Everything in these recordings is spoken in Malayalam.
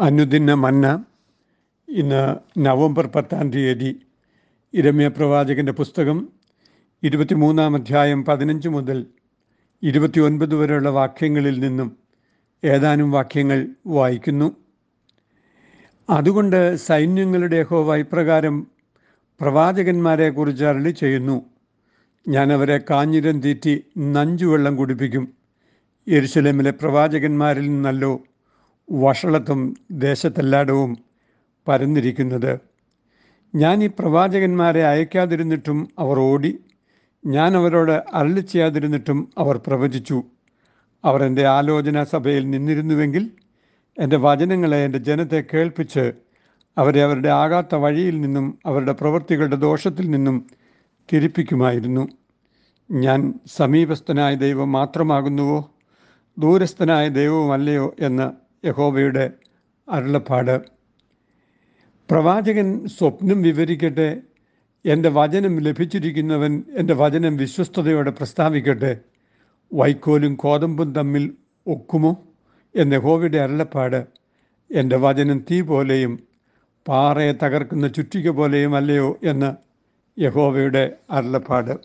അനുദിന മന്ന. ഇന്ന് നവംബർ പത്താം തീയതി ഇരമ്യ പ്രവാചകന്റെ പുസ്തകം ഇരുപത്തിമൂന്നാം അധ്യായം പതിനഞ്ച് മുതൽ ഇരുപത്തിയൊൻപത് വരെയുള്ള വാക്യങ്ങളിൽ നിന്നും ഏതാനും വാക്യങ്ങൾ വായിക്കുന്നു. അതുകൊണ്ട് സൈന്യങ്ങളുടെ ഹോവ ഇപ്രകാരം പ്രവാചകന്മാരെക്കുറിച്ച് അരളി ചെയ്യുന്നു. ഞാൻ അവരെ കാഞ്ഞിരം തീറ്റി നഞ്ചുവെള്ളം കുടിപ്പിക്കും. യെരുശലേമിലെ പ്രവാചകന്മാരിൽ നിന്നല്ലോ വഷളത്വം ദേശത്തെല്ലായിടവും പരന്നിരിക്കുന്നത്. ഞാൻ ഈ പ്രവാചകന്മാരെ അയക്കാതിരുന്നിട്ടും അവർ ഓടി. ഞാൻ അവരോട് അരളി ചെയ്യാതിരുന്നിട്ടും അവർ പ്രവചിച്ചു. അവർ എന്റെ ആലോചനാ സഭയിൽ നിന്നിരുന്നുവെങ്കിൽ എന്റെ വചനങ്ങളെ എന്റെ ജനത്തെ കേൾപ്പിച്ച് അവരെ അവരുടെ ആകാത്ത വഴിയിൽ നിന്നും അവരുടെ പ്രവൃത്തികളുടെ ദോഷത്തിൽ നിന്നും തിരിപ്പിക്കുമായിരുന്നു. ഞാൻ സമീപസ്ഥനായ ദൈവം മാത്രമാകുന്നുവോ? ദൂരസ്ഥനായ ദൈവവുമല്ലയോ എന്ന് യഹോവയുടെ അരുളപ്പാട്. പ്രവാചകൻ സ്വപ്നം വിവരിക്കട്ടെ എന്റെ വചനം ലഭിച്ചിരിക്കുന്നവൻ എന്റെ വചനം വിശ്വസ്തയോടെ പ്രസ്താവിക്കട്ടെ വൈക്കോലും കോതമ്പും തമ്മിൽ ഒക്കുമോ എന്ന യഹോവയുടെ അരുളപ്പാട്. എന്റെ വചനം തീ പോലെയും പാറയെ തകർക്കുന്ന ചുറ്റിക പോലെയും അല്ലയോ എന്ന് യഹോവയുടെ അരുളപ്പാട്.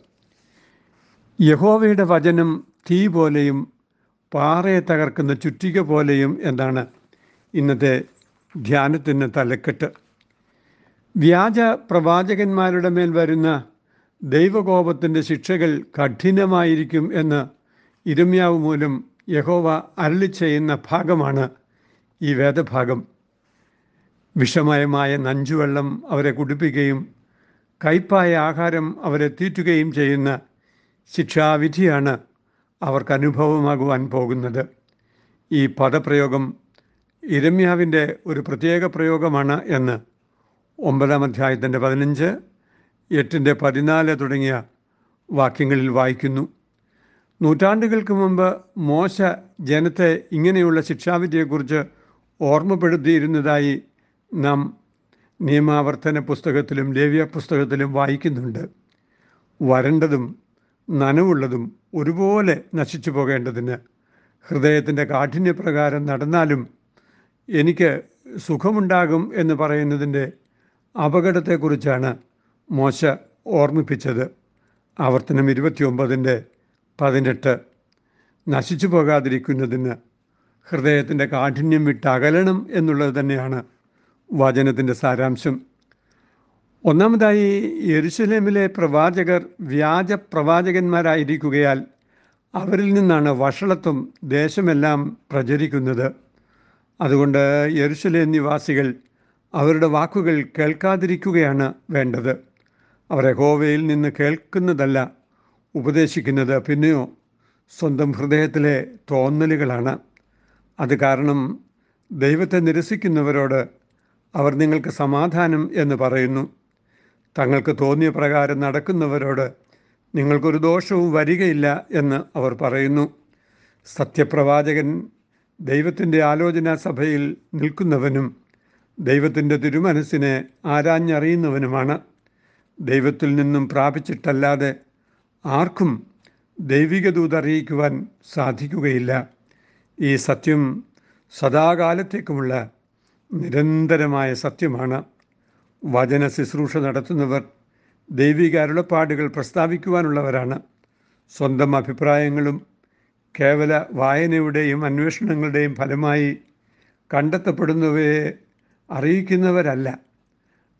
യഹോവയുടെ വചനം തീ പോലെയും പാറയെ തകർക്കുന്ന ചുറ്റിക പോലെയും എന്നാണ് ഇന്നത്തെ ധ്യാനത്തിന് തലക്കെട്ട്. വ്യാജ പ്രവാചകന്മാരുടെ മേൽ വരുന്ന ദൈവകോപത്തിന്റെ ശിക്ഷകൾ കഠിനമായിരിക്കും എന്ന് ഇരുമ്യാവ് മൂലം യഹോവ അരളി ചെയ്യുന്ന ഭാഗമാണ് ഈ വേദഭാഗം. വിഷമയമായ നഞ്ചുവെള്ളം അവരെ കുടിപ്പിക്കുകയും കയ്പായ ആഹാരം അവരെ തീറ്റുകയും ചെയ്യുന്ന ശിക്ഷാവിധിയാണ് അവർക്ക് അനുഭവമാകുവാൻ പോകുന്നത്. ഈ പദപ്രയോഗം ഇരമ്യാവിന്റെ ഒരു പ്രത്യേക പ്രയോഗമാണ് എന്ന് ഒമ്പതാം അധ്യായത്തിന്റെ പതിനഞ്ച് എട്ടിന്റെ പതിനാല് തുടങ്ങിയ വാക്യങ്ങളിൽ വായിക്കുന്നു. നൂറ്റാണ്ടുകൾക്ക് മുമ്പ് മോശ ജനത്തെ ഇങ്ങനെയുള്ള ശിക്ഷാവിധിയെക്കുറിച്ച് ഓർമ്മപ്പെടുത്തിയിരുന്നതായി നാം നിയമാവർത്തന പുസ്തകത്തിലും ലേവ്യ പുസ്തകത്തിലും വായിക്കുന്നുണ്ട്. വരണ്ടതും നനവുള്ളതും ഒരുപോലെ നശിച്ചു പോകേണ്ടതിന് ഹൃദയത്തിന്റെ കാഠിന്യപ്രകാരം നടന്നാലും എനിക്ക് സുഖമുണ്ടാകും എന്ന് പറയുന്നതിന്റെ അപകടത്തെക്കുറിച്ചാണ് മോശ ഓർമ്മിപ്പിച്ചത്. ആവർത്തനം ഇരുപത്തിയൊമ്പതിന്റെ പതിനെട്ട്. നശിച്ചു പോകാതിരിക്കുന്നതിന് ഹൃദയത്തിന്റെ കാഠിന്യം വിട്ടകലണം എന്നുള്ളത് തന്നെയാണ് വചനത്തിന്റെ സാരാംശം. ഒന്നാമതായി യെരുസലേമിലെ പ്രവാചകർ വ്യാജ പ്രവാചകന്മാരായിരിക്കുകയാൽ അവരിൽ നിന്നാണ് വഷളത്വം ദേശമെല്ലാം പ്രചരിക്കുന്നത്. അതുകൊണ്ട് യെരുസലേം നിവാസികൾ അവരുടെ വാക്കുകൾ കേൾക്കാതിരിക്കുകയാണ് വേണ്ടത്. അവരെ ഹോവയിൽ നിന്ന് കേൾക്കുന്നതല്ല ഉപദേശിക്കുന്നത് പിന്നെയോ സ്വന്തം ഹൃദയത്തിലെ തോന്നലുകളാണ്. അത് കാരണം ദൈവത്തെ നിരസിക്കുന്നവരോട് അവർ നിങ്ങൾക്ക് സമാധാനം എന്ന് പറയുന്നു. തങ്ങൾക്ക് തോന്നിയ പ്രകാരം നടക്കുന്നവരോട് നിങ്ങൾക്കൊരു ദോഷവും വരികയില്ല എന്ന് അവർ പറയുന്നു. സത്യപ്രവാചകൻ ദൈവത്തിന്റെ ആലോചനാ സഭയിൽ നിൽക്കുന്നവനും ദൈവത്തിന്റെ തിരുമനസ്സിനെ ആരാഞ്ഞറിയുന്നവനുമാണ്. ദൈവത്തിൽ നിന്നും പ്രാപിച്ചിട്ടല്ലാതെ ആർക്കും ദൈവിക ദൂതറിയിക്കുവാൻ സാധിക്കുകയില്ല. ഈ സത്യം സദാകാലത്തേക്കുമുള്ള നിരന്തരമായ സത്യമാണ്. വചന ശുശ്രൂഷ നടത്തുന്നവർ ദൈവിക അരുളപ്പാടുകൾ പ്രസ്താവിക്കുവാനുള്ളവരാണ്. സ്വന്തം അഭിപ്രായങ്ങളും കേവല വായനയുടെയും അന്വേഷണങ്ങളുടെയും ഫലമായി കണ്ടെത്തപ്പെടുന്നവയെ അറിയിക്കുന്നവരല്ല.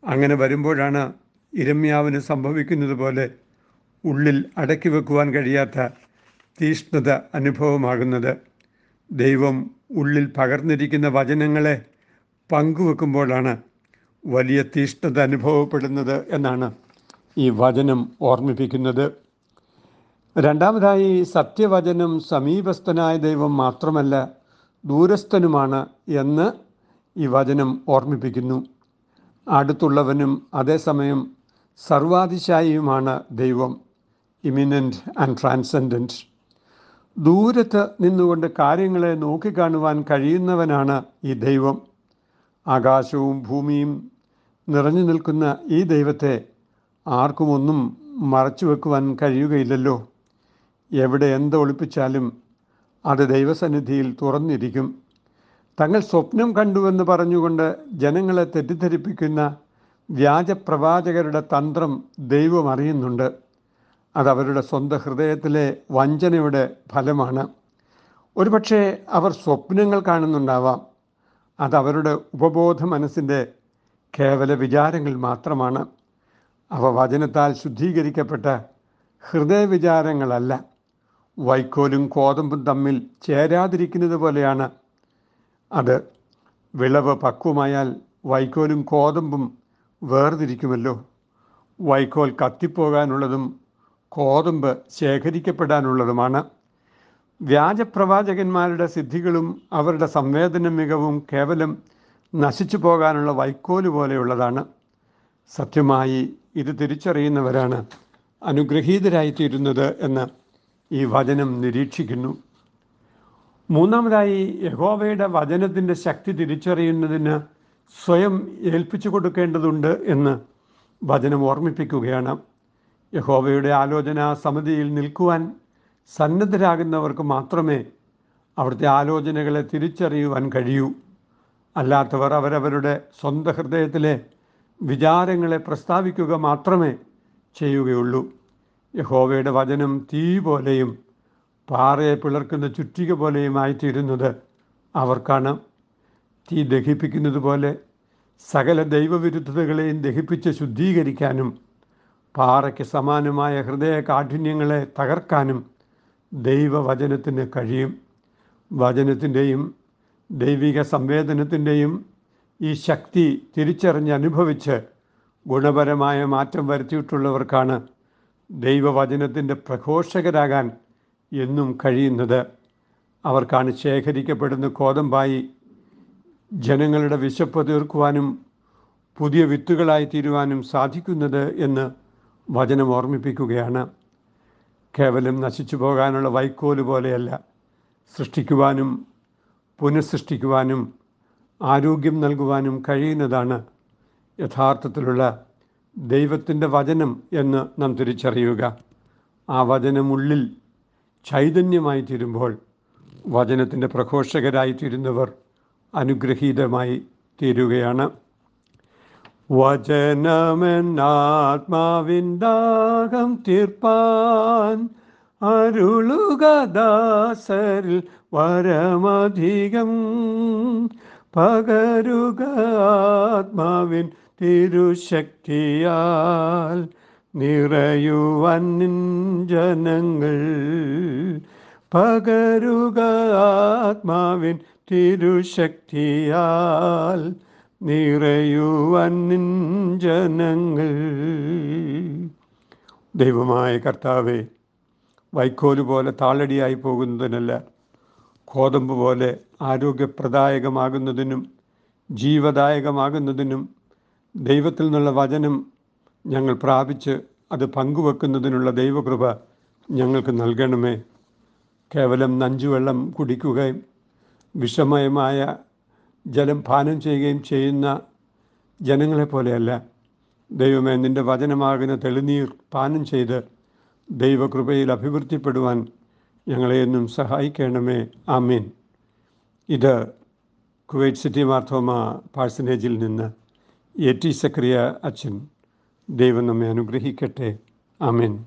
അങ്ങനെ വരുമ്പോഴാണ് ഇരമ്യാവിന് സംഭവിക്കുന്നത് പോലെ ഉള്ളിൽ അടക്കി വെക്കുവാൻ കഴിയാത്ത തീഷ്ണത അനുഭവമാകുന്നത്. ദൈവം ഉള്ളിൽ പകർന്നിരിക്കുന്ന വചനങ്ങളെ പങ്കുവെക്കുമ്പോഴാണ് വലിയ തീഷ്ണത അനുഭവപ്പെടുന്നത് എന്നാണ് ഈ വചനം ഓർമ്മിപ്പിക്കുന്നത്. രണ്ടാമതായി സത്യവചനം സമീപസ്ഥനായ ദൈവം മാത്രമല്ല ദൂരസ്ഥനുമാണ് എന്ന് ഈ വചനം ഓർമ്മിപ്പിക്കുന്നു. അടുത്തുള്ളവനും അതേസമയം സർവാതിശായിയുമാണ് ദൈവം ഇമിനന്റ് ആൻഡ് ട്രാൻസെൻഡന്റ് ദൂരത്ത് നിന്നുകൊണ്ട് കാര്യങ്ങളെ നോക്കിക്കാണുവാൻ കഴിയുന്നവനാണ് ഈ ദൈവം. ആകാശവും ഭൂമിയും നിറഞ്ഞു നിൽക്കുന്ന ഈ ദൈവത്തെ ആർക്കുമൊന്നും മറച്ചു വെക്കുവാൻ കഴിയുകയില്ലല്ലോ. എവിടെ എന്ത് ഒളിപ്പിച്ചാലും അത് ദൈവസന്നിധിയിൽ തുറന്നിരിക്കും. തങ്ങൾ സ്വപ്നം കണ്ടുവെന്ന് പറഞ്ഞുകൊണ്ട് ജനങ്ങളെ തെറ്റിദ്ധരിപ്പിക്കുന്ന വ്യാജപ്രവാചകരുടെ തന്ത്രം ദൈവം അറിയുന്നുണ്ട്. അതവരുടെ സ്വന്തം ഹൃദയത്തിലെ വഞ്ചനയുടെ ഫലമാണ്. ഒരുപക്ഷെ അവർ സ്വപ്നങ്ങൾ കാണുന്നുണ്ടാവാം. അതവരുടെ ഉപബോധ മനസ്സിന്റെ കേവല വിചാരങ്ങൾ മാത്രമാണ് അവ വചനത്താൽ ശുദ്ധീകരിക്കപ്പെട്ട ഹൃദയവിചാരങ്ങളല്ല. വൈക്കോലും കോതമ്പും തമ്മിൽ ചേരാതിരിക്കുന്നത് പോലെയാണ്. അത് വിളവ് പക്വമായാൽ വൈക്കോലും കോതമ്പും വേർതിരിക്കുമല്ലോ. വൈക്കോൽ കത്തിപ്പോകാനുള്ളതും കോതമ്പ് ശേഖരിക്കപ്പെടാനുള്ളതുമാണ്. വ്യാജപ്രവാചകന്മാരുടെ സിദ്ധികളും അവരുടെ സംവേദന മികവും കേവലം നശിച്ചു പോകാനുള്ള വൈക്കോൽ പോലെയുള്ളതാണ്. സത്യമായി ഇത് തിരിച്ചറിയുന്നവരാണ് അനുഗ്രഹീതരായിത്തീരുന്നത് എന്ന് ഈ വചനം നിരീക്ഷിക്കുന്നു. മൂന്നാമതായി യഹോവയുടെ വചനത്തിന്റെ ശക്തി തിരിച്ചറിയുന്നതിന് സ്വയം ഏൽപ്പിച്ചു കൊടുക്കേണ്ടതുണ്ട് എന്ന് വചനം ഓർമ്മിപ്പിക്കുകയാണ്. യഹോവയുടെ ആലോചന സമിതിയിൽ നിൽക്കുവാൻ സന്നദ്ധരാകുന്നവർക്ക് മാത്രമേ അവിടുത്തെ ആലോചനകളെ തിരിച്ചറിയുവാൻ കഴിയൂ. അല്ലാത്തവർ അവരവരുടെ സ്വന്തം ഹൃദയത്തിലെ വിചാരങ്ങളെ പ്രസ്താവിക്കുക മാത്രമേ ചെയ്യുകയുള്ളൂ. യഹോവയുടെ വചനം തീ പോലെയും പാറയെ പിളർക്കുന്ന ചുറ്റിക പോലെയുമായിത്തീരുന്നത് അവർക്കാണ്. തീ ദഹിപ്പിക്കുന്നത് പോലെ സകല ദൈവവിരുദ്ധതകളെയും ദഹിപ്പിച്ച് ശുദ്ധീകരിക്കാനും പാറയ്ക്ക് സമാനമായ ഹൃദയ കാഠിന്യങ്ങളെ തകർക്കാനും ദൈവവചനത്തിന് കഴിയും. വചനത്തിന്റെയും ദൈവിക സംവേദനത്തിന്റെയും ഈ ശക്തി തിരിച്ചറിഞ്ഞ് അനുഭവിച്ച് ഗുണപരമായ മാറ്റം വരുത്തിയിട്ടുള്ളവർക്കാണ് ദൈവവചനത്തിന്റെ പ്രഘോഷകരാകാൻ എന്നും കഴിയുന്നത്. അവർക്കാണ് ശേഖരിക്കപ്പെടുന്ന കോതമ്പായി ജനങ്ങളുടെ വിശപ്പ് തീർക്കുവാനും പുതിയ വിത്തുകളായി തീരുവാനും സാധിക്കുന്നത് എന്ന് വചനം ഓർമ്മിപ്പിക്കുകയാണ്. കേവലം നശിച്ചു പോകാനുള്ള വൈക്കോൽ പോലെയല്ല സൃഷ്ടിക്കുവാനും പുനഃസൃഷ്ടിക്കുവാനും ആരോഗ്യം നൽകുവാനും കഴിയുന്നതാണ് യഥാർത്ഥത്തിലുള്ള ദൈവത്തിന്റെ വചനം എന്ന് നാം തിരിച്ചറിയുക. ആ വചനമുള്ളിൽ ചൈതന്യമായി തീരുമ്പോൾ വചനത്തിന്റെ പ്രഘോഷകരായി തീരുന്നവർ അനുഗ്രഹീതമായി തീരുകയാണ്. വചനമെന്നാത്മാവിന്ദാകം തീർപ്പാൻ അരുളുക വരമധികം പകരുക ആത്മാവിൻ തിരുശക്തിയാൽ നിറയുവൻ ജനങ്ങൾ. പകരുക ആത്മാവിൻ തിരുശക്തിയാൽ നിറയുവൻ ജനങ്ങൾ. ദൈവമായ കർത്താവെ വൈക്കോൽ പോലെ താളടിയായി പോകുന്നതിനല്ല കോതമ്പ് പോലെ ആരോഗ്യപ്രദായകമാകുന്നതിനും ജീവദായകമാകുന്നതിനും ദൈവത്തിൽ നിന്നുള്ള വചനം ഞങ്ങൾ പ്രാപിച്ച് അത് പങ്കുവെക്കുന്നതിനുള്ള ദൈവകൃപ ഞങ്ങൾക്ക് നൽകണമേ. കേവലം നഞ്ചുവെള്ളം കുടിക്കുകയും വിഷമയമായ ജലം പാനം ചെയ്യുകയും ചെയ്യുന്ന ജനങ്ങളെ പോലെയല്ല. ദൈവമേ നിന്റെ വചനമാകുന്ന തെളിനീർ പാനം ചെയ്ത് ദൈവകൃപയിൽ അഭിവൃദ്ധിപ്പെടുവാൻ ഞങ്ങളെ എന്നും സഹായിക്കണമേ. ആമീൻ. ഇത് കുവൈറ്റ് സിറ്റി മാർത്തോമ പാഴ്സനേജിൽ നിന്ന് എ ടി സക്രിയ അച്ഛൻ. ദൈവം നമ്മെ അനുഗ്രഹിക്കട്ടെ. ആമീൻ.